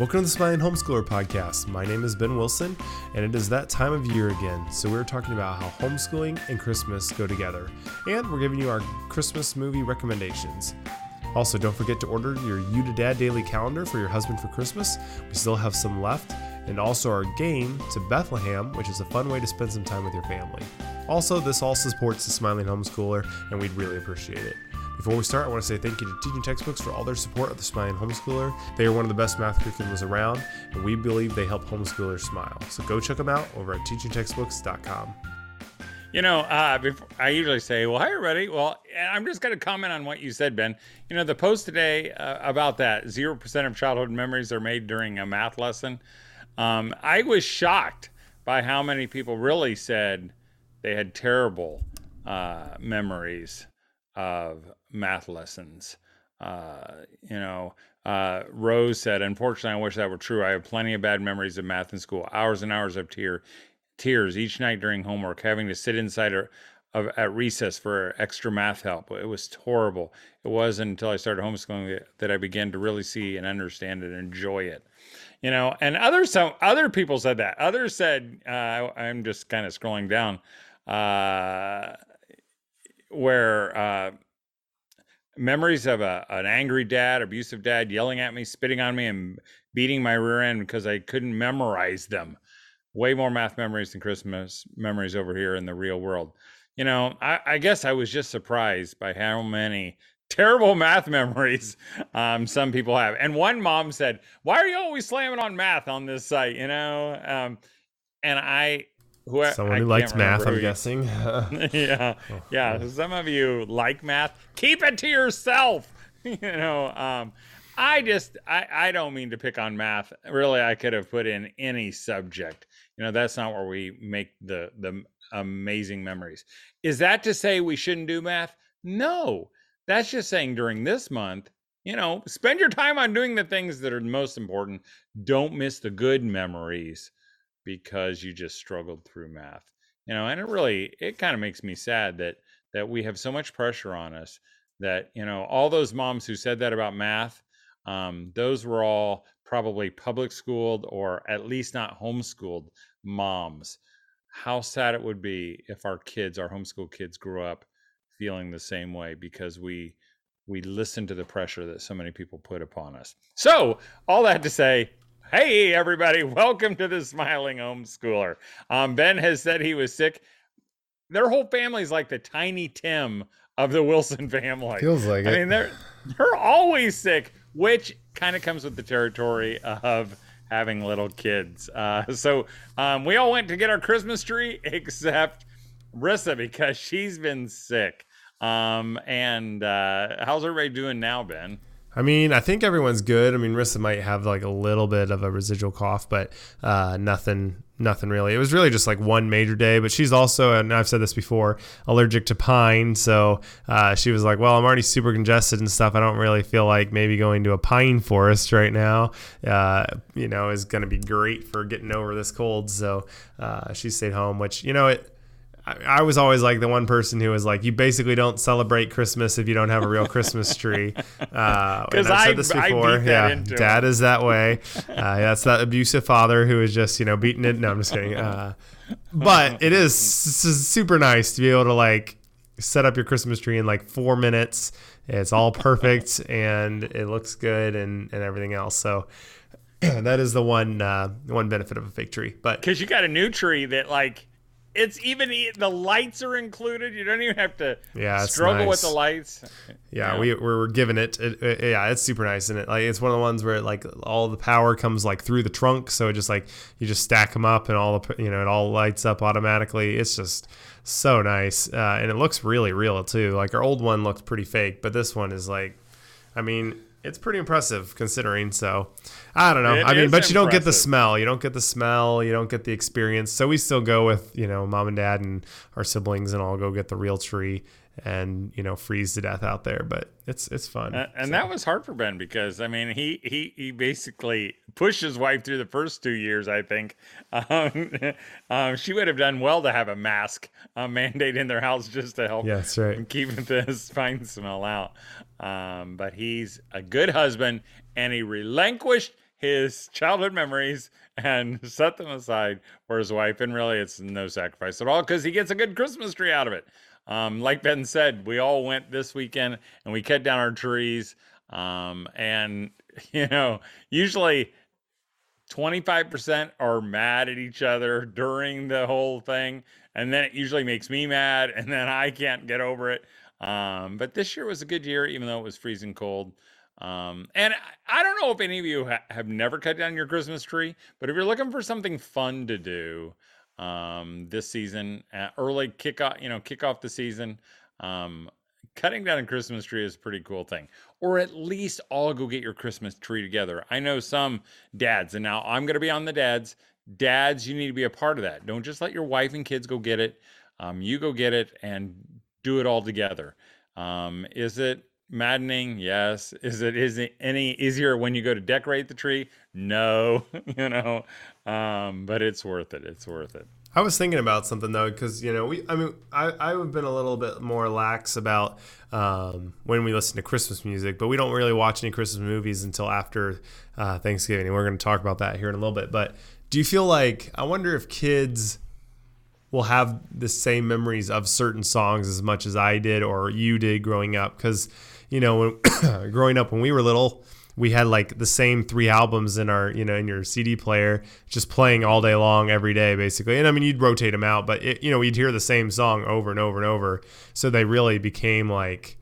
Welcome to the Smiling Homeschooler podcast. My name is Ben Wilson, and it is that time of year again. So, we're talking about how homeschooling and Christmas go together, and we're giving you our Christmas movie recommendations. Also, don't forget to order your You Da' Dad daily calendar for your husband for Christmas. We still have some left, and also our game to Bethlehem, which is a fun way to spend some time with your family. Also, this all supports the Smiling Homeschooler, and we'd really appreciate it. Before we start, I want to say thank you to Teaching Textbooks for all their support of the Smiling Homeschooler. They are one of the best math curriculums around, and we believe they help homeschoolers smile. So go check them out over at teachingtextbooks.com. You know, uh, before, I usually say, well, hi, everybody. Well, I'm just going to comment on what you said, Ben. You know, the post today uh, about that 0% of childhood memories are made during a math lesson. Um, I was shocked by how many people really said they had terrible uh, memories of math lessons. Uh, you know, uh, Rose said, Unfortunately, I wish that were true. I have plenty of bad memories of math in school, hours and hours of tear, tears each night during homework, having to sit inside or, of, at recess for extra math help. It was horrible. It wasn't until I started homeschooling that I began to really see and understand and enjoy it. You know, and others, some other people said that. Others said, uh, I'm just kind of scrolling down, uh, where uh, memories of a, an angry dad, abusive dad yelling at me, spitting on me, and beating my rear end because I couldn't memorize them. Way more math memories than Christmas memories over here in the real world. You know, I, I guess I was just surprised by how many terrible math memories um, some people have. And one mom said, "Why are you always slamming on math on this site?" You know, um, and I who someone who likes math, I'm guessing. yeah, oh, yeah. Oh. Some of you like math. Keep it to yourself. you know, um, I just I I don't mean to pick on math. Really, I could have put in any subject. You know, that's not where we make the the amazing memories. Is that to say we shouldn't do math? No, that's just saying during this month. You know, spend your time on doing the things that are most important. Don't miss the good memories because you just struggled through math you know and it really it kind of makes me sad that that we have so much pressure on us that you know all those moms who said that about math um, those were all probably public schooled or at least not homeschooled moms. How sad it would be if our kids our homeschool kids grew up feeling the same way because we we listen to the pressure that so many people put upon us. So all that to say Hey, everybody, welcome to the Smiling Homeschooler. Um, ben has said he was sick. Their whole family's like the tiny Tim of the Wilson family. Feels like it. I it. mean, they're they're always sick, which kind of comes with the territory of having little kids. Uh, so um, we all went to get our Christmas tree except Rissa because she's been sick. Um, and uh, how's everybody doing now, Ben? I mean, I think everyone's good. I mean, Rissa might have like a little bit of a residual cough, but uh, nothing, nothing really. It was really just like one major day. But she's also, and I've said this before, allergic to pine. So uh, she was like, "Well, I'm already super congested and stuff. I don't really feel like maybe going to a pine forest right now. Uh, you know, is going to be great for getting over this cold." So uh, she stayed home, which you know it I was always like the one person who was like, you basically don't celebrate Christmas if you don't have a real Christmas tree. Uh, I've said this before. yeah, dad is that way. Uh, that's that abusive father who is just you know beating it. No, I'm just kidding. Uh, but it is super nice to be able to like set up your Christmas tree in like four minutes. It's all perfect and it looks good and and everything else. So. that is the one uh, one benefit of a fake tree, but because you got a new tree that like it's even the lights are included. You don't even have to yeah, struggle nice. with the lights. Yeah, yeah. we we're giving it, it, it, Yeah, it's super nice, and it like it's one of the ones where like all the power comes like through the trunk, so it just like you just stack them up, and all the you know it all lights up automatically. It's just so nice, uh, and it looks really real too. Like our old one looked pretty fake, but this one is like, I mean, it's pretty impressive considering. So I don't know. It I mean, but you don't get the smell. You don't get the smell. You don't get the experience. So we still go with you know mom and dad and our siblings and all go get the real tree and you know freeze to death out there. But it's it's fun. Uh, and so. that was hard for Ben because I mean he he he basically pushed his wife through the first two years. I think um, um, she would have done well to have a mask a mandate in their house just to help. Yeah, that's right. Keep this fine smell out. Um, but he's a good husband and he relinquished his childhood memories and set them aside for his wife. And really, it's no sacrifice at all because he gets a good Christmas tree out of it. Um, like Ben said, we all went this weekend and we cut down our trees. Um, and, you know, usually 25% are mad at each other during the whole thing. And then it usually makes me mad. And then I can't get over it. Um, but this year was a good year, even though it was freezing cold. Um, and I, don't know if any of you ha- have never cut down your Christmas tree, but if you're looking for something fun to do um, this season, uh, early kick off, you know, kick off the season, um, cutting down a Christmas tree is a pretty cool thing. Or at least all go get your Christmas tree together. I know some dads, and now I'm going to be on the dads. Dads, you need to be a part of that. Don't just let your wife and kids go get it. Um, you go get it and do it all together. Um, is it maddening? Yes. Is it is it any easier when you go to decorate the tree? No. you know, um, but it's worth it. It's worth it. I was thinking about something though, because you know, we I mean, I I've been a little bit more lax about um, when we listen to Christmas music, but we don't really watch any Christmas movies until after uh, Thanksgiving, and we're going to talk about that here in a little bit. But do you feel like I wonder if kids will have the same memories of certain songs as much as I did or you did growing up? Because you know, when, growing up when we were little, we had like the same three albums in our, you know, in your CD player, just playing all day long every day, basically. And I mean, you'd rotate them out, but it, you know, you'd hear the same song over and over and over. So they really became like,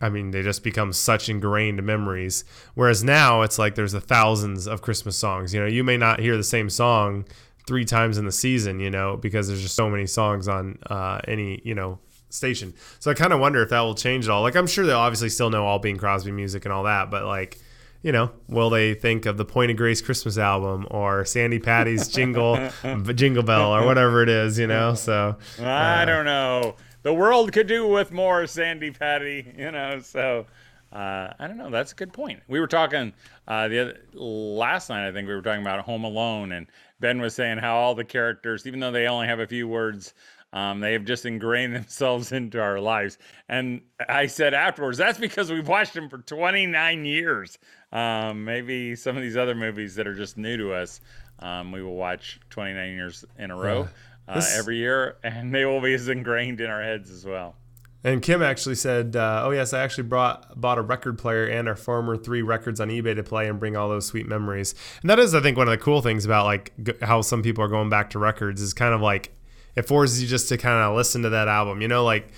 I mean, they just become such ingrained memories. Whereas now it's like there's a thousands of Christmas songs. You know, you may not hear the same song three times in the season, you know, because there's just so many songs on uh, any, you know, station. So I kind of wonder if that will change at all. Like I'm sure they'll obviously still know all Bing Crosby music and all that, but like, you know, will they think of the Point of Grace Christmas album or Sandi Patty's Jingle Jingle Bell or whatever it is, you know? So uh, I don't know. The world could do with more Sandi Patty, you know. So uh, I don't know. That's a good point. We were talking uh, the other, last night. I think we were talking about Home Alone, and Ben was saying how all the characters, even though they only have a few words, um, they have just ingrained themselves into our lives. And I said afterwards, that's because we've watched them for 29 years. Um, maybe some of these other movies that are just new to us, um, we will watch 29 years in a row uh, this... every year, and they will be as ingrained in our heads as well. And Kim actually said, uh, "Oh yes, I actually brought bought a record player and our former three records on eBay to play and bring all those sweet memories." And that is, I think, one of the cool things about like g- how some people are going back to records is kind of like it forces you just to kind of listen to that album. You know, like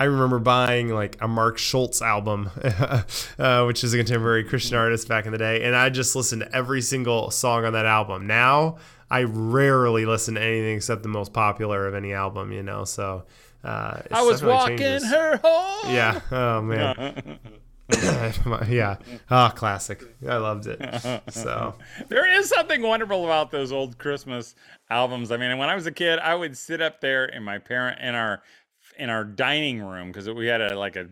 I remember buying like a Mark Schultz album, uh, which is a contemporary Christian artist back in the day, and I just listened to every single song on that album. Now I rarely listen to anything except the most popular of any album. You know, so uh, I was walking changes. her home. Yeah. Oh man. yeah. Ah, oh, classic. I loved it. So there is something wonderful about those old Christmas albums. I mean, when I was a kid, I would sit up there in my parent in our in our dining room because we had a like a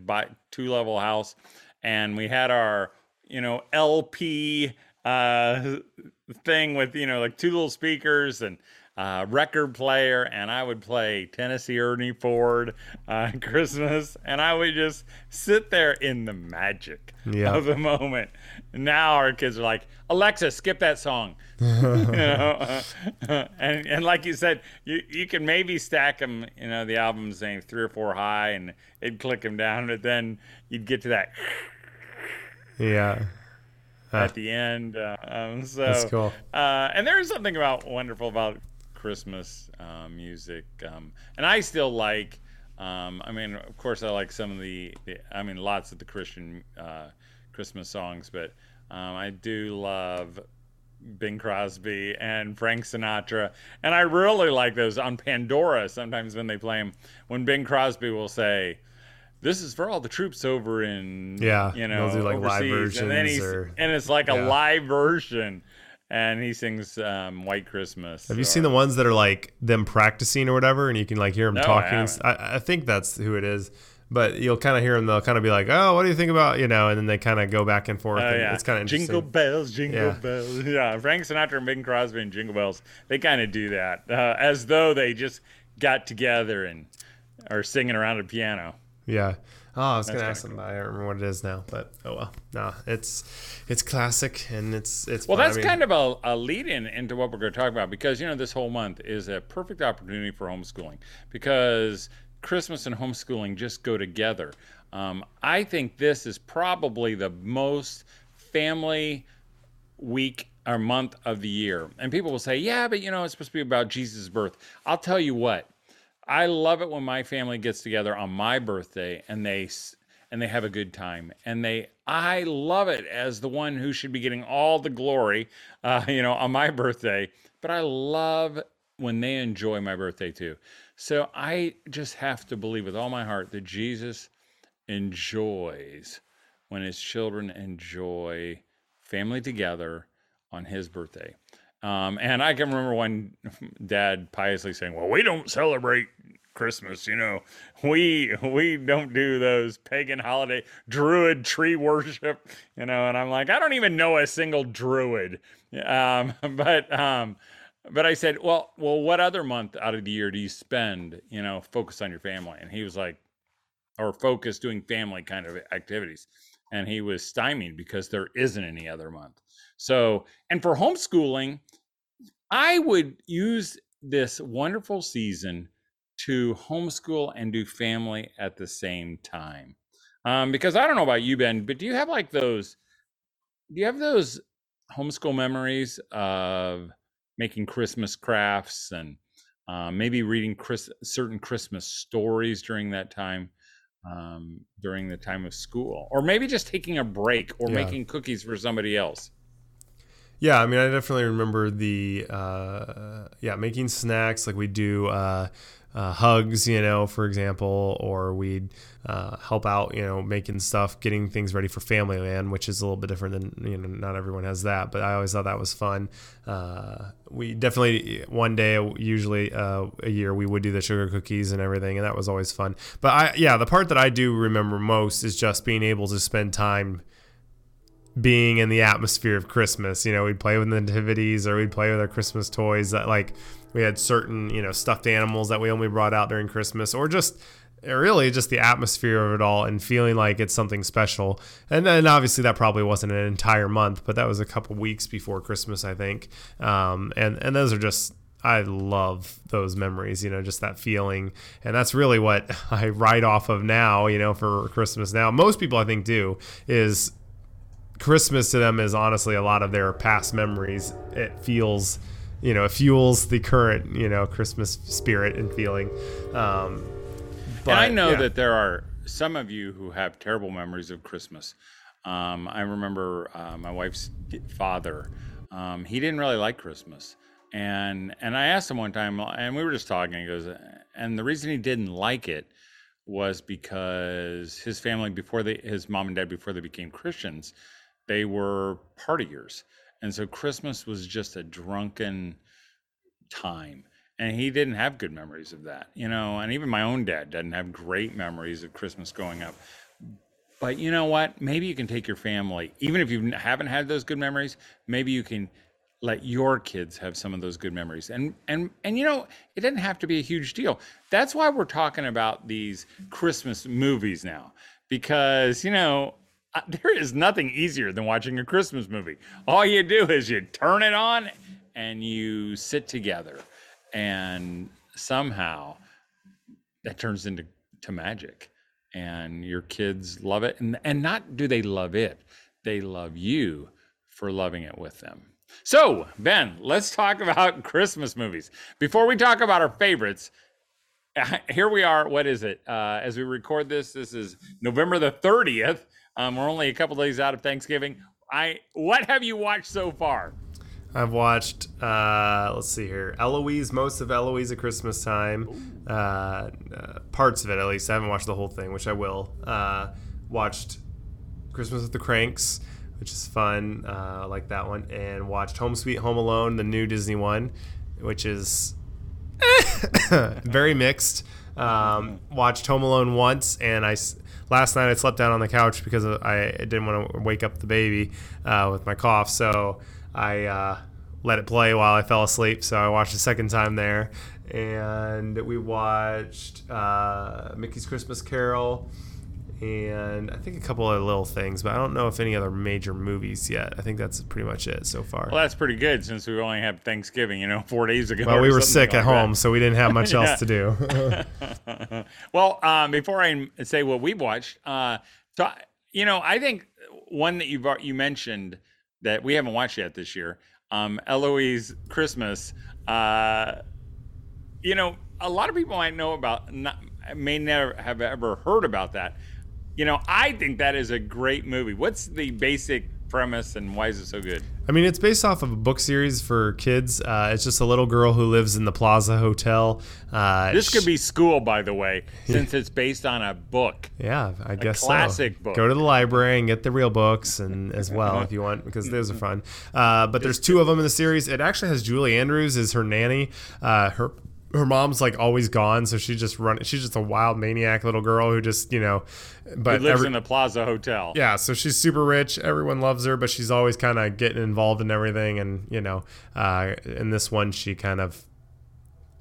two level house, and we had our you know LP uh thing with you know like two little speakers and uh, record player, and I would play Tennessee Ernie Ford on Christmas, and I would just sit there in the magic yeah. of the moment. Now our kids are like, Alexa, skip that song. you know, and and like you said, you you can maybe stack them. You know, the album's saying three or four high, and it'd click them down, but then you'd get to that. Yeah at the end. Uh, um, so That's cool. Uh, and there is something about wonderful about Christmas uh, music, um, and I still like. Um, I mean, of course, I like some of the, the I mean, lots of the Christian uh, Christmas songs, but um, I do love Bing Crosby and Frank Sinatra, and I really like those on Pandora. Sometimes when they play them, when Bing Crosby will say, "This is for all the troops over in yeah, you know, like overseas. live versions, and then he's or, and it's like yeah. a live version." And he sings um, White Christmas. Have you seen the ones that are like them practicing or whatever, and you can like hear them no, talking? I, I, I, think that's who it is. But you'll kind of hear them. They'll kind of be like, "Oh, what do you think about you know?" And then they kind of go back and forth. Uh, and yeah. It's kind of. Jingle bells, jingle yeah. bells. Yeah, Frank Sinatra and Bing Crosby and Jingle Bells. They kind of do that uh, as though they just got together and are singing around a piano. Yeah. Oh, I was gonna ask something. Cool. I don't remember what it is now, but oh well. No, it's it's classic and it's it's. Well, fun. that's I mean, kind of a, a lead in into what we're going to talk about because you know this whole month is a perfect opportunity for homeschooling because Christmas and homeschooling just go together. Um, I think this is probably the most family week or month of the year. And people will say, yeah, but you know, it's supposed to be about Jesus' birth. I'll tell you what, I love it when my family gets together on my birthday and they and they have a good time. And they I love it as the one who should be getting all the glory uh, you know on my birthday. But I love when they enjoy my birthday too. So I just have to believe with all my heart that Jesus enjoys when his children enjoy family together on his birthday um, and I can remember when Dad piously saying, "Well, we don't celebrate Christmas, you know. We we don't do those pagan holiday druid tree worship, you know." And I'm like, I don't even know a single druid. Um, but um, but I said, well, well, what other month out of the year do you spend, you know, focus on your family? And he was like, or focus doing family kind of activities. And he was stymied because there isn't any other month. So, and for homeschooling, I would use this wonderful season to homeschool and do family at the same time. Um, because I don't know about you, Ben, but do you have like those? Do you have those homeschool memories of making Christmas crafts and uh, maybe reading Chris, certain Christmas stories during that time, um, during the time of school, or maybe just taking a break or yeah. making cookies for somebody else? Yeah, I mean, I definitely remember the uh, yeah making snacks like we do uh, uh, hugs, you know, for example, or we'd uh, help out, you know, making stuff, getting things ready for Family Land, which is a little bit different than you know, not everyone has that, but I always thought that was fun. Uh, we definitely one day, usually uh, a year, we would do the sugar cookies and everything, and that was always fun. But I, yeah, the part that I do remember most is just being able to spend time being in the atmosphere of Christmas. You know, we'd play with the nativities or we'd play with our Christmas toys that like we had certain, you know, stuffed animals that we only brought out during Christmas or just really just the atmosphere of it all and feeling like it's something special. And then obviously that probably wasn't an entire month, but that was a couple weeks before Christmas, I think. Um, and, and those are just, I love those memories, you know, just that feeling. And that's really what I write off of now, you know, for Christmas now. Most people I think do is Christmas to them is honestly a lot of their past memories. It feels, you know, it fuels the current, you know, Christmas spirit and feeling. Um, but, and I know yeah. that there are some of you who have terrible memories of Christmas. Um, I remember uh, my wife's father. Um, he didn't really like Christmas, and and I asked him one time, and we were just talking. He goes, and the reason he didn't like it was because his family before they, his mom and dad before they became Christians, they were partiers. And so Christmas was just a drunken time. And he didn't have good memories of that, you know. And even my own dad doesn't have great memories of Christmas growing up. But you know what? Maybe you can take your family, even if you haven't had those good memories, maybe you can let your kids have some of those good memories and and and you know it doesn't have to be a huge deal that's why we're talking about these christmas movies now because you know there is nothing easier than watching a Christmas movie. All you do is you turn it on and you sit together, and somehow that turns into to magic, and your kids love it. And and not do they love it, they love you for loving it with them. So, Ben, let's talk about Christmas movies. Before we talk about our favorites, here we are. What is it? Uh, as we record this, this is November the 30th. Um, we're only a couple days out of Thanksgiving. I what have you watched so far? I've watched. Uh, let's see here. Eloise, most of Eloise at Christmas time. Uh, uh, parts of it, at least. I haven't watched the whole thing, which I will. Uh, watched Christmas with the Cranks, which is fun. Uh, I like that one. And watched Home Sweet Home Alone, the new Disney one, which is very mixed. Um, watched Home Alone once, and I last night I slept down on the couch because I didn't want to wake up the baby uh, with my cough. So I uh, let it play while I fell asleep. So I watched a second time there, and we watched uh, Mickey's Christmas Carol and I think a couple other little things, but I don't know if any other major movies yet. I think that's pretty much it so far. Well, that's pretty good since we only had Thanksgiving, you know, four days ago. Well, we were sick at home, that. so we didn't have much else to do. well, um, before I say what we've watched, uh, so you know, I think one that you you mentioned that we haven't watched yet this year, um, Eloise Christmas. Uh, you know, a lot of people might know about, not, may never have ever heard about that you know, I think that is a great movie. What's the basic premise and why is it so good? I mean, it's based off of a book series for kids. Uh, it's just a little girl who lives in the Plaza Hotel. Uh, this could be school, by the way, since it's based on a book. Yeah, I guess classic so. book. Go to the library and get the real books, and as well if you want, because those are fun. Uh, but there's two of them in the series. It actually has Julie Andrews as her nanny. Uh, her her mom's like always gone, so she just run. She's just a wild maniac little girl who just you know, but lives every, in the Plaza Hotel. Yeah, so she's super rich. Everyone loves her, but she's always kind of getting involved in everything. And you know, uh, in this one, she kind of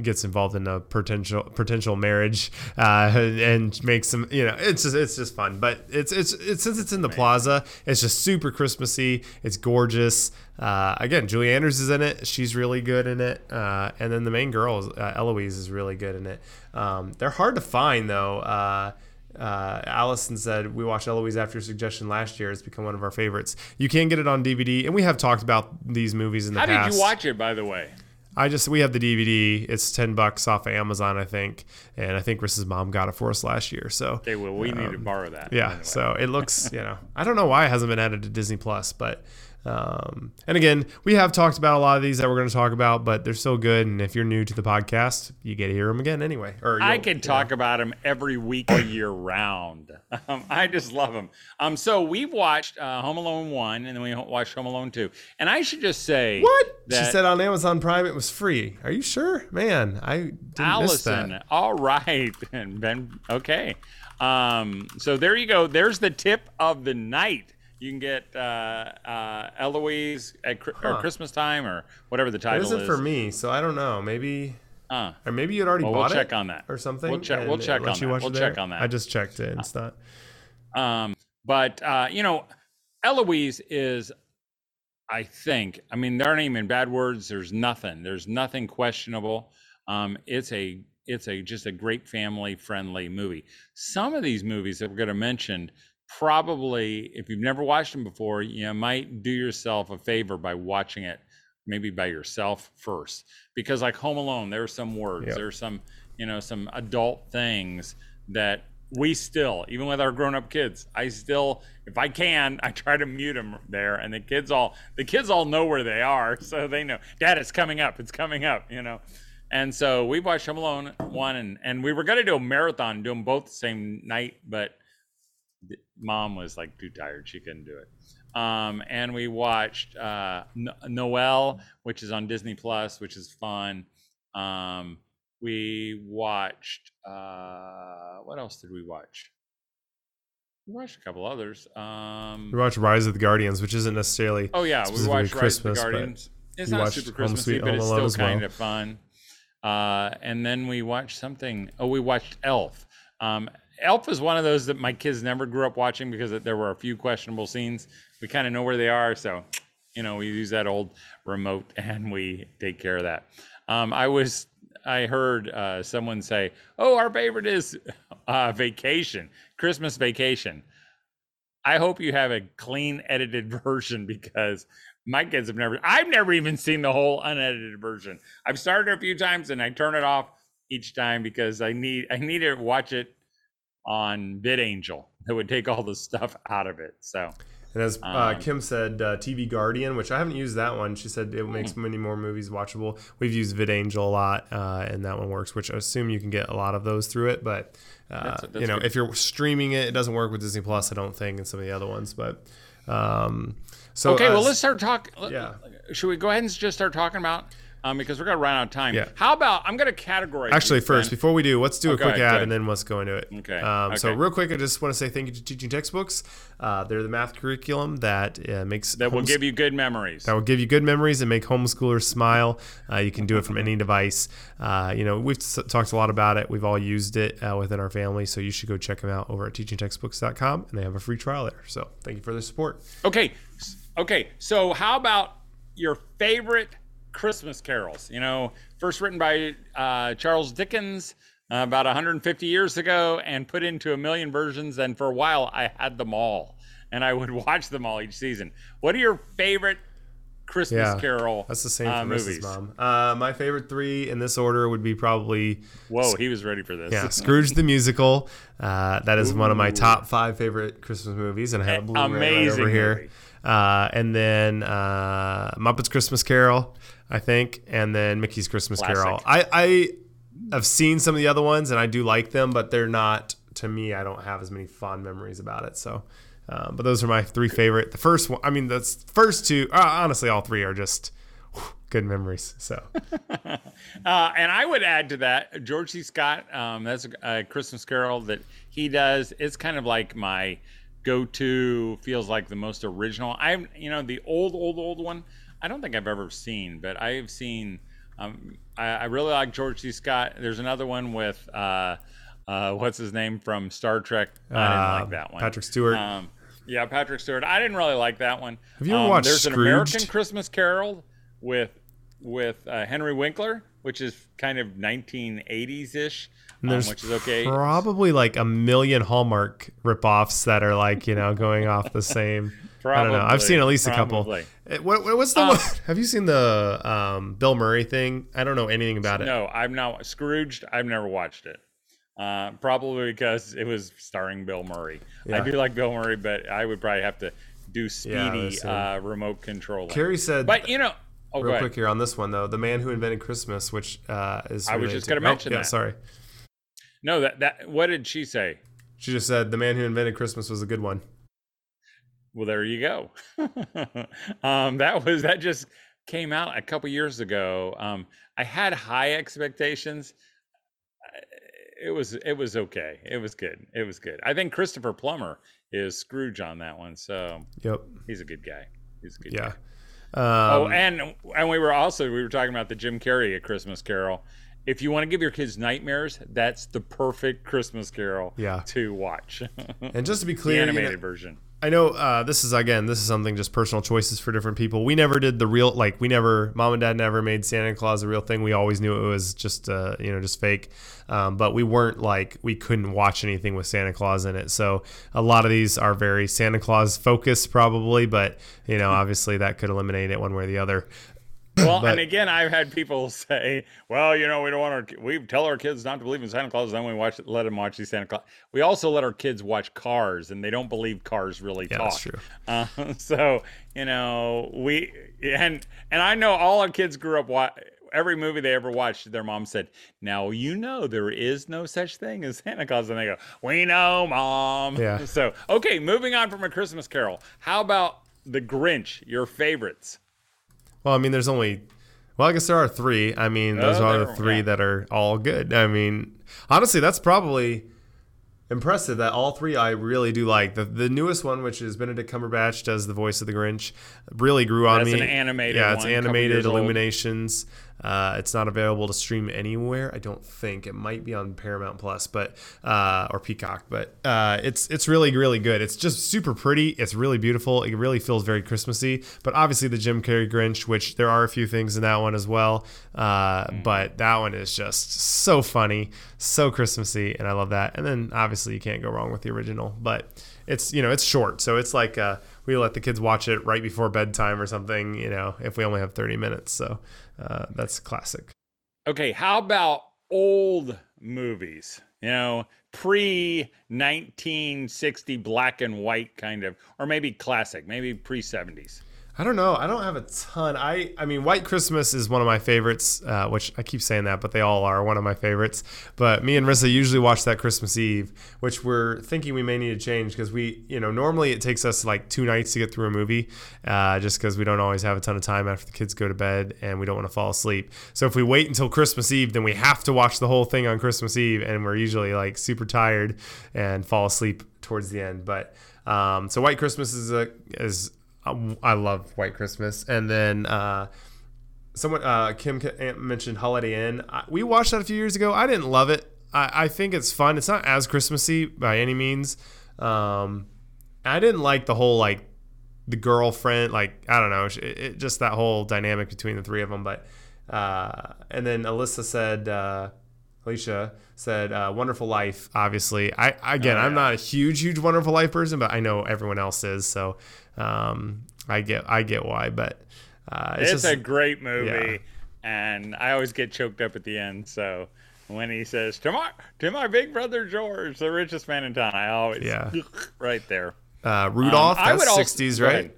gets involved in a potential potential marriage uh, and makes some you know it's just it's just fun but it's it's, it's since it's in the plaza it's just super christmassy it's gorgeous uh, again julie andrews is in it she's really good in it uh, and then the main girl uh, eloise is really good in it um, they're hard to find though uh, uh, Allison said we watched Eloise after your suggestion last year. It's become one of our favorites. You can get it on DVD, and we have talked about these movies in the How past. How did you watch it, by the way? I just we have the DVD. It's ten bucks off of Amazon, I think, and I think Chris's mom got it for us last year. So okay, well, we um, need to um, borrow that. Yeah, anyway. so it looks, you know, I don't know why it hasn't been added to Disney Plus, but um, and again, we have talked about a lot of these that we're going to talk about, but they're still good. And if you're new to the podcast, you get to hear them again anyway. Or I can talk know. about them every week, year round. Um, I just love them. Um, so we've watched uh, Home Alone one, and then we watched Home Alone two. And I should just say what she said on Amazon Prime it was free. Are you sure, man? I didn't Allison, miss that. All right, and Ben. Okay. Um, so there you go. There's the tip of the night you can get uh, uh, Eloise at huh. or Christmas time or whatever the title is. It isn't for me, so I don't know. Maybe. Uh, or maybe you'd already well, bought we'll it check on that or something. We'll check. We'll check on that. We'll check on that. I just checked it. It's not. Um, but uh, you know, Eloise is, I think. I mean, there aren't even bad words. There's nothing. There's nothing questionable. Um, it's a it's a just a great family friendly movie. Some of these movies that we're going to mention probably if you've never watched them before you might do yourself a favor by watching it maybe by yourself first because like home alone there are some words yep. there's some you know some adult things that we still even with our grown-up kids i still if i can i try to mute them there and the kids all the kids all know where they are so they know dad it's coming up it's coming up you know and so we watched home alone one and and we were going to do a marathon do them both the same night but mom was like too tired; she couldn't do it. Um, and we watched uh, Noelle, which is on Disney Plus, which is fun. Um, we watched uh, what else did we watch? We watched a couple others. Um, we watched Rise of the Guardians, which isn't necessarily oh yeah, we watched Christmas, Rise of the Guardians. It's not super Christmassy, but it's still kind well. of fun. Uh, and then we watched something. Oh, we watched Elf. Um, Elf is one of those that my kids never grew up watching because there were a few questionable scenes. We kind of know where they are, so you know we use that old remote and we take care of that. Um, I was I heard uh, someone say, "Oh, our favorite is uh, Vacation, Christmas Vacation." I hope you have a clean edited version because my kids have never. I've never even seen the whole unedited version. I've started a few times and I turn it off each time because I need I need to watch it on VidAngel that would take all the stuff out of it. So, and as uh, um, Kim said, uh, TV Guardian, which I haven't used that one. She said it makes many more movies watchable. We've used VidAngel a lot, uh, and that one works. Which I assume you can get a lot of those through it. But uh, that's, that's you know, good. if you're streaming it, it doesn't work with Disney Plus. I don't think, and some of the other ones. But um, so okay, well, let's start talking. Yeah, should we go ahead and just start talking about um, because we're gonna run out of time. Yeah. How about I'm gonna categorize. Actually, first, Ben. before we do, let's do Oh, a go quick ad and then let's go into it. Okay, Um, So, real quick, I just want to say thank you to Teaching Textbooks. Uh, they're the math curriculum that uh, makes that will give you good memories. that will give you good memories and make homeschoolers smile. Uh, you can do it from any device. Uh, you know, we've s- talked a lot about it. We've all used it uh, within our family, so you should go check them out over at teachingtextbooks.com, and they have a free trial there. So, thank you for the support. Okay, okay. So how about your favorite Christmas carols? You know, first written by uh, Charles Dickens uh, about 150 years ago, and put into a million versions. And for a while, I had them all, and I would watch them all each season. What are your favorite Christmas Yeah, Carol? That's the same uh, for movies. Mrs. Mom. Uh, my favorite three in this order would be probably Whoa, he was ready for this. Yeah, Scrooge the musical. Uh, that is one of my top five favorite Christmas movies, and I have a Blu-ray right over here. Uh, and then uh, Muppets Christmas Carol, I think, and then Mickey's Christmas Carol. I, I have seen some of the other ones, and I do like them, but they're not to me. I don't have as many fond memories about it. So, uh, but those are my three favorite. The first one, I mean, the first two. Uh, honestly, all three are just whew, good memories. So. Uh, and I would add to that George C. Scott. Um, that's a, a Christmas Carol that he does. It's kind of like my go-to. Feels like the most original. I'm, you know, the old, old, old one. I don't think I've ever seen, but I have seen. Um, I, I really like George C. Scott. There's another one with uh, uh, what's his name from Star Trek. I didn't Uh, like that one. Patrick Stewart. Um, yeah, Patrick Stewart. I didn't really like that one. Have you ever Um, watched There's an American Christmas Carol with with uh, Henry Winkler, which is kind of 1980s ish, um, There's which is okay. Probably like a million Hallmark ripoffs that are like you know going off the same. I don't know. I've seen at least a couple. Eh, What, what- what's the Um, one? Have you seen the um, Bill Murray thing? I don't know anything about it. No, I'm not Scrooged. I've never watched it. Uh, probably because it was starring Bill Murray. I do like Bill Murray, but I would probably have to do speedy same. uh, remote control. Carrie said. But you know, oh, real quick here on this one though, the man who invented Christmas, which uh, is. I was just gonna oh, mention yeah, that. Sorry, No, that that. What did she say? she just said the man who invented Christmas was a good one. Well, there you go. um, that was that just came out a couple years ago. Um, I had high expectations. It was it was okay. It was good. It was good. I think Christopher Plummer is Scrooge on that one, so Yep. he's a good guy. He's a good Yeah. guy. Oh, Um, and and we were also we were talking about the Jim Carrey A Christmas Carol. If you want to give your kids nightmares, that's the perfect Christmas Carol Yeah. to watch. and just to be the clear, you know- animated version. I know uh, this is again this is something just personal choices for different people. We never did the real like we never mom and dad never made Santa Claus a real thing. We always knew it was just uh, you know just fake, um, but we weren't like we couldn't watch anything with Santa Claus in it. So a lot of these are very Santa Claus focused probably, but you know obviously that could eliminate it one way or the other. Well, But- and again, I've had people say, "Well, you know, we don't want our we tell our kids not to believe in Santa Claus, then we watch let them watch these Santa Claus." We also let our kids watch Cars, and they don't believe cars really Yeah, talk. that's true. Uh, so you know, we and and I know all our kids grew up wa- every movie they ever watched. Their mom said, "Now you know there is no such thing as Santa Claus," and they go, "We know, mom." Yeah. So okay, moving on from a Christmas Carol. How about the Grinch? Your favorites? Well, I mean, there's only. Well, I guess there are three. I mean, those Oh, are the three yeah. that are all good. I mean, honestly, that's probably impressive that all three I really do like. The the newest one, which is Benedict Cumberbatch, does the voice of the Grinch, really grew on That's me. an animated Yeah, it's one, animated Illuminations. old. Uh, it's not available to stream anywhere. I don't think it might be on Paramount Plus, but uh, or Peacock. But uh, it's it's really really good. It's just super pretty. It's really beautiful. It really feels very Christmassy. But obviously the Jim Carrey Grinch, which there are a few things in that one as well. Uh, But that one is just so funny, so Christmassy, and I love that. And then obviously you can't go wrong with the original. But it's you know it's short, so it's like uh, we let the kids watch it right before bedtime or something. You know, if we only have thirty minutes, so uh, that's classic. Okay, how about old movies? You know, pre 1960 black and white kind of, or maybe classic, maybe pre 70s. I don't know. I don't have a ton. I I mean, White Christmas is one of my favorites, uh, which I keep saying that, but they all are one of my favorites. But me and Rissa usually watch that Christmas Eve, which we're thinking we may need to change because we, you know, normally it takes us like two nights to get through a movie, uh, just because we don't always have a ton of time after the kids go to bed and we don't want to fall asleep. So if we wait until Christmas Eve, then we have to watch the whole thing on Christmas Eve, and we're usually like super tired and fall asleep towards the end. But um, so White Christmas is a is I love White Christmas, and then uh, someone uh, Kim mentioned Holiday Inn. we watched that a few years ago. I didn't love it. I, I think it's fun. It's not as Christmassy by any means. Um, I didn't like the whole like the girlfriend. Like I don't know, it, it, just that whole dynamic between the three of them. But uh, and then Alyssa said. Alicia said, uh, "Wonderful Life." Obviously, I again, oh, yeah. I'm not a huge, huge Wonderful Life person, but I know everyone else is. So um, I get I get why, but uh, it's, it's just, a great movie, yeah. and I always get choked up at the end. So when he says to my to my big brother George, the richest man in town, I always yeah right there. Uh, Rudolph, um, that's sixties, right?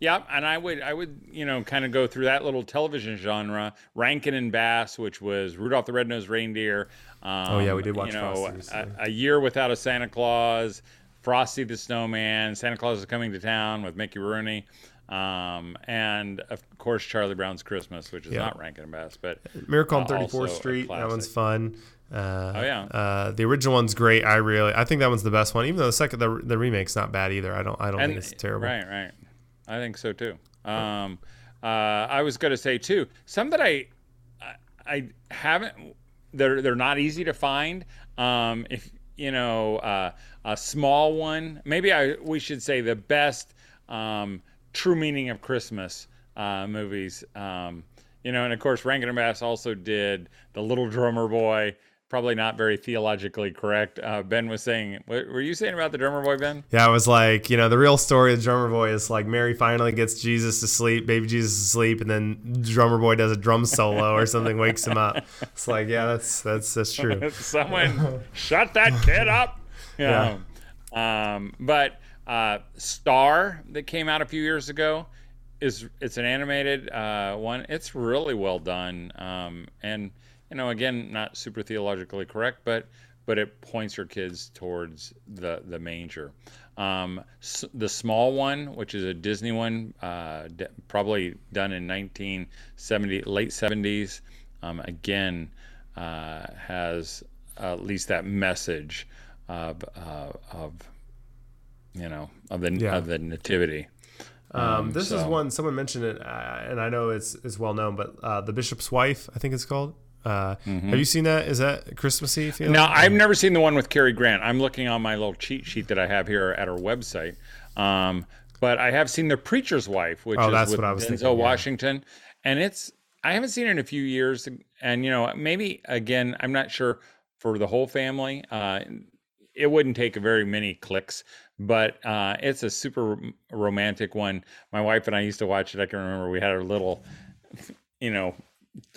Yeah, and I would I would you know kind of go through that little television genre, Rankin and Bass, which was Rudolph the Red-Nosed Reindeer. Um, oh yeah, we did watch. You know, a, a, year without a Santa Claus. Frosty the Snowman, Santa Claus is Coming to Town with Mickey Rooney, um, and of course Charlie Brown's Christmas, which is yeah. not Rankin and Bass, but Miracle on 34th Street. That one's fun. Uh, oh yeah. Uh, the original one's great. I really, I think that one's the best one. Even though the second, the, the remake's not bad either. I don't, I don't and, think it's terrible. Right, right. I think so too. Um, uh, I was going to say too, some that I, I haven't. They're they're not easy to find. Um, if you know, uh, a small one. Maybe I we should say the best um, true meaning of Christmas uh, movies. Um, you know, and of course, Rankin and Bass also did The Little Drummer Boy. Probably not very theologically correct. Uh, ben was saying, what were you saying about the drummer boy, Ben? Yeah, I was like, you know, the real story of the drummer boy is like Mary finally gets Jesus to sleep, baby Jesus to sleep, and then drummer boy does a drum solo or something, wakes him up. It's like, yeah, that's that's that's true. Someone shut that kid up. Yeah. Um, but uh, Star that came out a few years ago is it's an animated uh, one. It's really well done, um, and you know, again, not super theologically correct, but but it points your kids towards the the manger. Um, s- the small one, which is a Disney one, uh, d- probably done in 1970, late 70s, um, again uh, has at least that message of uh, of you know of the yeah. of the nativity. Um, um, this so. is one someone mentioned it, uh, and I know it's it's well known, but uh, the Bishop's Wife, I think it's called. Uh, mm-hmm. Have you seen that? Is that Christmassy? Feeling? No, I've never seen the one with Cary Grant. I'm looking on my little cheat sheet that I have here at our website. Um, but I have seen The Preacher's Wife, which oh, is with Denzel thinking, Washington, yeah. and it's I haven't seen it in a few years, and you know maybe again I'm not sure for the whole family. Uh, it wouldn't take very many clicks, but uh, it's a super romantic one. My wife and I used to watch it. I can remember we had a little, you know,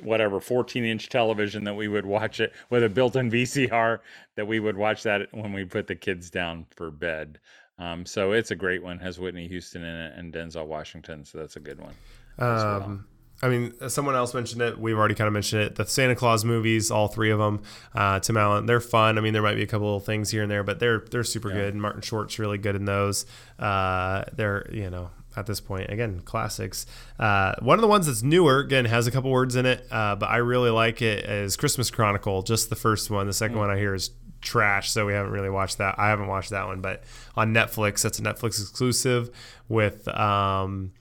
whatever 14 inch television that we would watch it with a built-in VCR that we would watch that when we put the kids down for bed. Um, so it's a great one. Has Whitney Houston in it and Denzel Washington. So that's a good one. Um, I mean, someone else mentioned it. We've already kind of mentioned it. The Santa Claus movies, all three of them, uh, Tim Allen, they're fun. I mean, there might be a couple of things here and there, but they're they're super yeah. good. Martin Short's really good in those. Uh, they're you know at this point again classics. Uh, one of the ones that's newer again has a couple words in it, uh, but I really like it is Christmas Chronicle. Just the first one. The second mm. one I hear is trash, so we haven't really watched that. I haven't watched that one, but on Netflix, that's a Netflix exclusive with. Um,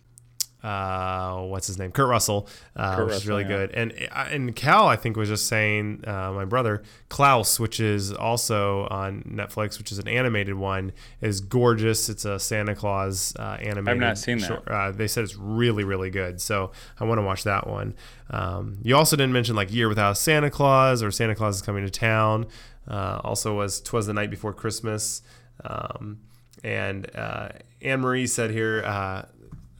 uh, what's his name? Kurt Russell, uh, Kurt which Russell, is really yeah. good. And and Cal, I think, was just saying, uh, my brother Klaus, which is also on Netflix, which is an animated one, is gorgeous. It's a Santa Claus uh, animated. I've not seen that. Uh, they said it's really really good, so I want to watch that one. Um, you also didn't mention like Year Without Santa Claus or Santa Claus is Coming to Town. Uh, also was Twas the Night Before Christmas. Um, and Anne Marie said here,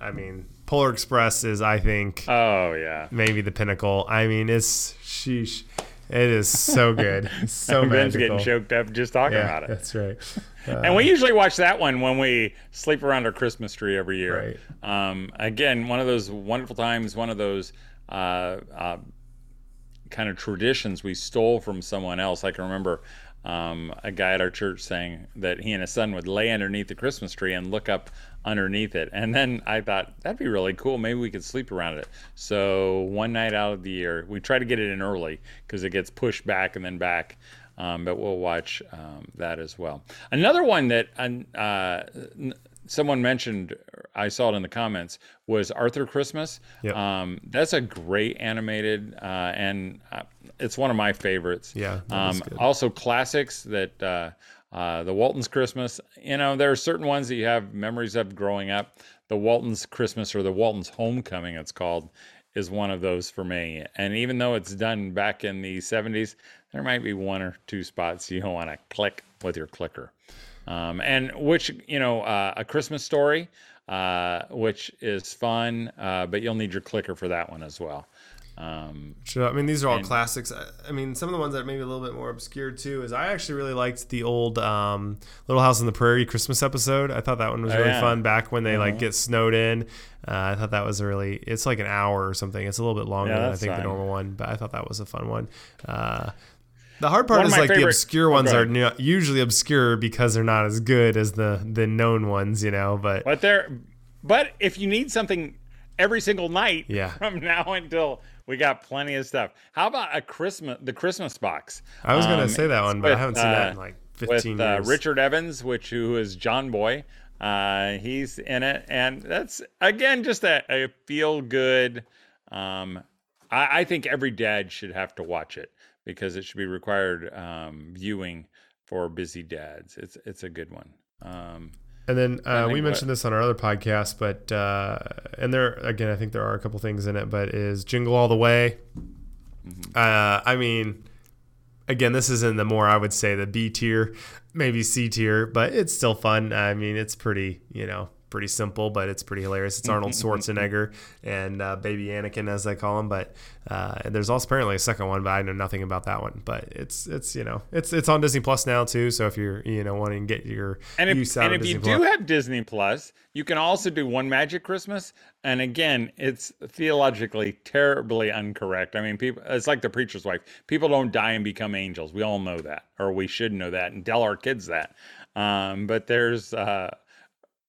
I mean Polar Express is, I think, oh yeah, maybe the pinnacle. I mean, it's sheesh. It is so good. So Ben's magical. getting choked up just talking yeah, about it. that's right. Uh, And we usually watch that one when we sleep around our Christmas tree every year. Right. Um, again, one of those wonderful times, one of those uh, uh, kind of traditions we stole from someone else. I can remember um, a guy at our church saying that he and his son would lay underneath the Christmas tree and look up underneath it. And then I thought that'd be really cool. Maybe we could sleep around it. So one night out of the year, we try to get it in early because it gets pushed back and then back. Um, but we'll watch um, that as well. Another one that uh, n- someone mentioned, I saw it in the comments, was Arthur Christmas. Yep. Um, that's a great animated, uh, and uh, it's one of my favorites. Yeah, Um, also classics that uh, uh, the Waltons Christmas. You know, there are certain ones that you have memories of growing up. The Waltons Christmas or the Waltons Homecoming, it's called, is one of those for me. And even though it's done back in the 70s, there might be one or two spots you want to click with your clicker. Um, and which, you know, uh, a Christmas story, uh, which is fun, uh, but you'll need your clicker for that one as well. Um, Sure. I mean, these are all classics. I, I mean, some of the ones that may be a little bit more obscure too is I actually really liked the old um, Little House on the Prairie Christmas episode. I thought that one was Oh, really yeah. fun back when they like Mhm. get snowed in. Uh, I thought that was a really. It's like an hour or something. It's a little bit longer Yeah, than I think the normal one, but I thought that was a fun one. Uh, the hard part is like the obscure ones go are usually obscure because they're not as good as the the known ones, you know. But But there, but if you need something every single night Yeah. from now until we got plenty of stuff. How about a Christmas, the Christmas box? I was gonna Um, say that one, but I haven't seen that uh, in like with 15 uh, years. Richard Evans, which who is John Boy. Uh, he's in it, and that's again just a, a feel good. Um, I, I think every dad should have to watch it because it should be required um, viewing for busy dads. It's it's a good one. And then uh, we what- mentioned this on our other podcast, but uh, and there again, I think there are a couple things in it, but is Jingle All the Way. Mm-hmm. Uh, I mean, again, this is in the more I would say the B tier, maybe C tier, but it's still fun. I mean, it's pretty, you know, pretty simple, but it's pretty hilarious. It's Arnold Schwarzenegger and uh, Baby Anakin, as they call him. But uh, there's also apparently a second one, but I know nothing about that one. But it's it's you know it's it's on Disney Plus now too. So if you're you know wanting to get your And use if, out and if you Disney do have Disney Plus, you can also do One Magic Christmas. And again, it's theologically terribly incorrect. I mean, people it's like the preacher's wife. People don't die and become angels. We all know that, or we should know that, and tell our kids that. Um, but there's uh,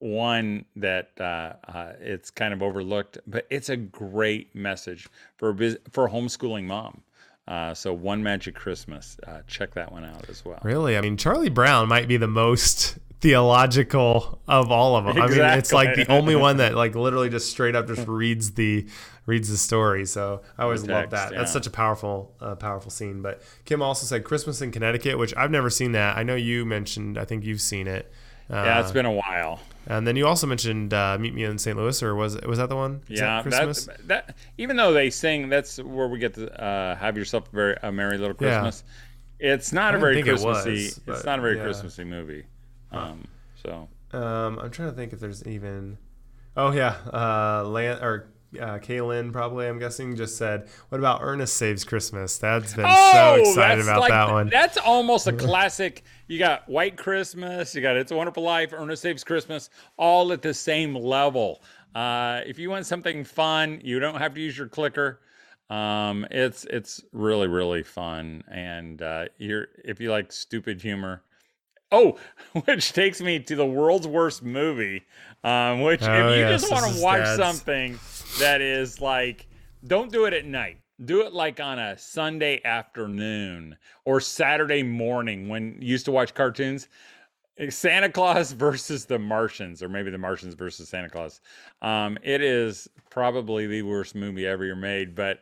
one that uh, uh, it's kind of overlooked, but it's a great message for a for a homeschooling mom. Uh, so One Magic Christmas, uh, check that one out as well. Really? I mean, Charlie Brown might be the most theological of all of them. I mean, it's like the only one that like literally just straight up just reads the reads the story. So I always love that. That's such a powerful uh, powerful scene. But Kim also said Christmas in Connecticut, which I've never seen that. I know you mentioned. I think you've seen it. Uh, Yeah, it's been a while. And then you also mentioned uh, Meet Me in St. Louis, or was was that the one? Is yeah, that Christmas. That, that even though they sing, that's where we get to uh, have yourself a very a merry little Yeah. Christmas. It's not a very think it was, Christmassy. it's not a very yeah. Christmassy movie. Um, so Um, I'm trying to think if there's even. Oh yeah, uh, Lan or uh, Kaylin probably. I'm guessing just said. What about Ernest Saves Christmas? That's been so excited about like that one. That's almost a classic. You got White Christmas, you got It's a Wonderful Life, Ernest Saves Christmas, all at the same level. Uh, if you want something fun, you don't have to use your clicker. Um, it's it's really really fun, and uh, you're if you like stupid humor. Oh, which takes me to the world's worst movie. Um, which Oh, if you yes, just want to watch Dad's. something that is like, don't do it at night. Do it like on a Sunday afternoon or Saturday morning when you used to watch cartoons. Santa Claus versus the Martians, or maybe the Martians versus Santa Claus. Um, it is probably the worst movie ever made, but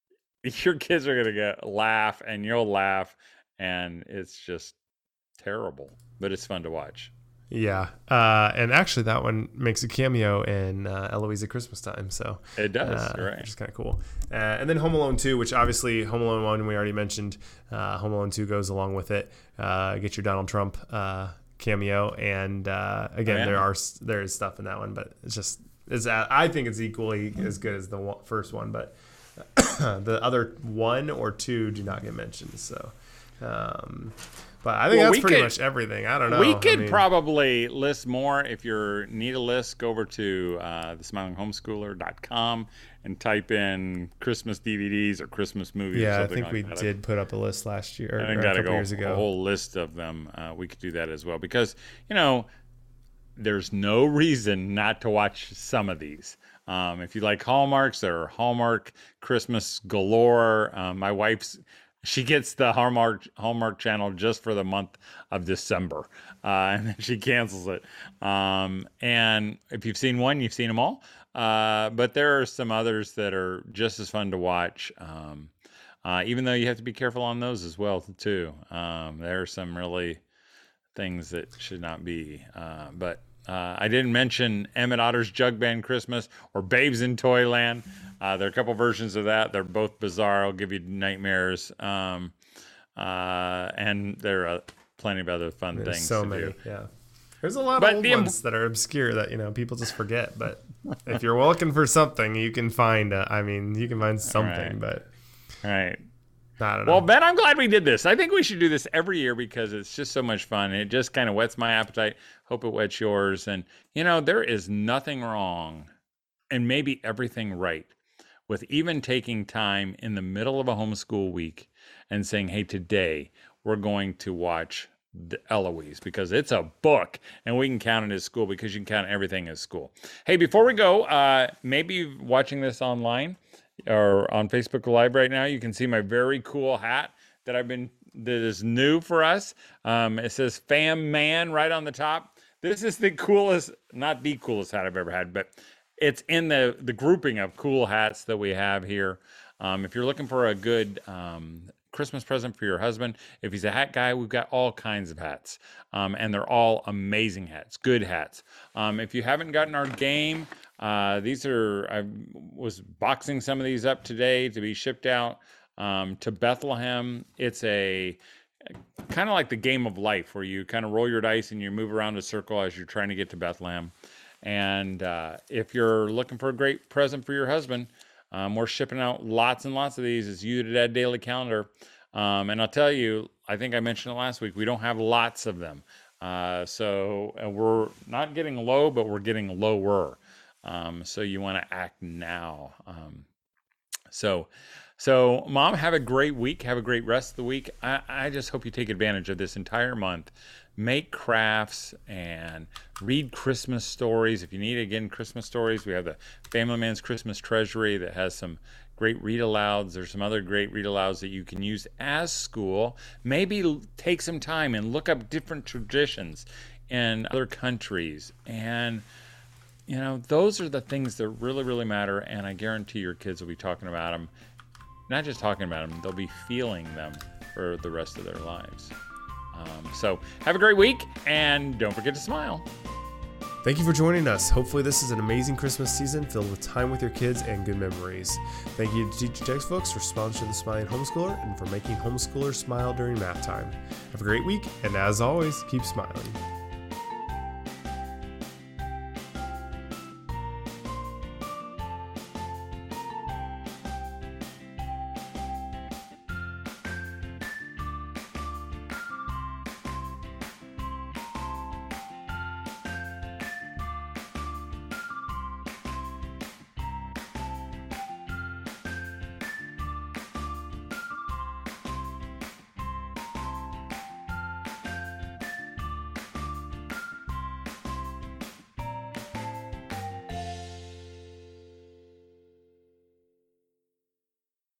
your kids are gonna get laugh and you'll laugh, and it's just terrible, but it's fun to watch. Yeah, uh, and actually that one makes a cameo in uh, Eloise at Christmas time. So It does, uh, right? which is kind of cool. Uh, and then Home Alone 2, which obviously Home Alone 1 we already mentioned. Uh, Home Alone 2 goes along with it. Uh, get your Donald Trump uh, cameo, and uh, again Oh, yeah. there are there is stuff in that one, but it's just it's I think it's equally as good as the one, first one, but. the other one or two do not get mentioned. So, um, but I think Well, that's pretty could- much everything. I don't know. We I could mean, probably list more. If you need a list, go over to uh, thesmilinghomeschooler.com and type in Christmas DVDs or Christmas movies. or Yeah, I think like we that. did put up a list last year or, I think or a couple go years ago. a whole list of them. Uh, we could do that as well because you know there's no reason not to watch some of these. Um, if you like Hallmarks, there are Hallmark Christmas galore. Um, my wife's she gets the Hallmark Hallmark channel just for the month of December, uh, and then she cancels it. Um, and if you've seen one, you've seen them all. Uh, but there are some others that are just as fun to watch. Um, uh, even though you have to be careful on those as well too. Um, there are some really things that should not be. Uh, but uh, I didn't mention Emmett Otter's Jug Band Christmas or Babes in Toyland. Uh, there are a couple versions of that. They're both bizarre. I'll give you nightmares. Um, uh, and there are plenty of other fun There's things so many. do. Yeah. There's a lot But of old the ones that are obscure that you know people just forget. But if you're looking for something, you can find. Uh, I mean, you can find something, Right. but All right. I don't know. Well, Ben, I'm glad we did this. I think we should do this every year because it's just so much fun. It just kind of whets my appetite. Hope it whets yours. And, you know, there is nothing wrong and maybe everything right with even taking time in the middle of a homeschool week and saying, hey, today we're going to watch the Eloise because it's a book and we can count it as school because you can count everything as school. Hey, before we go, uh, maybe watching this online or on Facebook Live right now, you can see my very cool hat that I've been that is new for us. Um, it says "Fam Man" right on the top. This is the coolest, not the coolest hat I've ever had, but it's in the the grouping of cool hats that we have here. Um, if you're looking for a good um, Christmas present for your husband, if he's a hat guy, we've got all kinds of hats, um, and they're all amazing hats, good hats. Um, if you haven't gotten our game, uh, these are I was boxing some of these up today to be shipped out um, to Bethlehem. It's a kind of like the game of life where you kind of roll your dice and you move around a circle as you're trying to get to Bethlehem. And uh, if you're looking for a great present for your husband, um, we're shipping out lots and lots of these. It's You Da' Dad Daily Calendar. Um, and I'll tell you, I think I mentioned it last week, we don't have lots of them. Uh, so we're not getting low, but we're getting lower. Um, so you want to act now. Um, so, so mom, have a great week. Have a great rest of the week. I, I just hope you take advantage of this entire month. Make crafts and read Christmas stories. If you need again Christmas stories, we have the Family Man's Christmas Treasury that has some great read alouds. There's some other great read alouds that you can use as school. Maybe take some time and look up different traditions in other countries and you know, those are the things that really, really matter. And I guarantee your kids will be talking about them, not just talking about them, they'll be feeling them for the rest of their lives. Um, so have a great week and don't forget to smile. Thank you for joining us. Hopefully, this is an amazing Christmas season filled with time with your kids and good memories. Thank you to Teaching Textbooks for sponsoring the Smiling Homeschooler and for making homeschoolers smile during math time. Have a great week, and as always, keep smiling.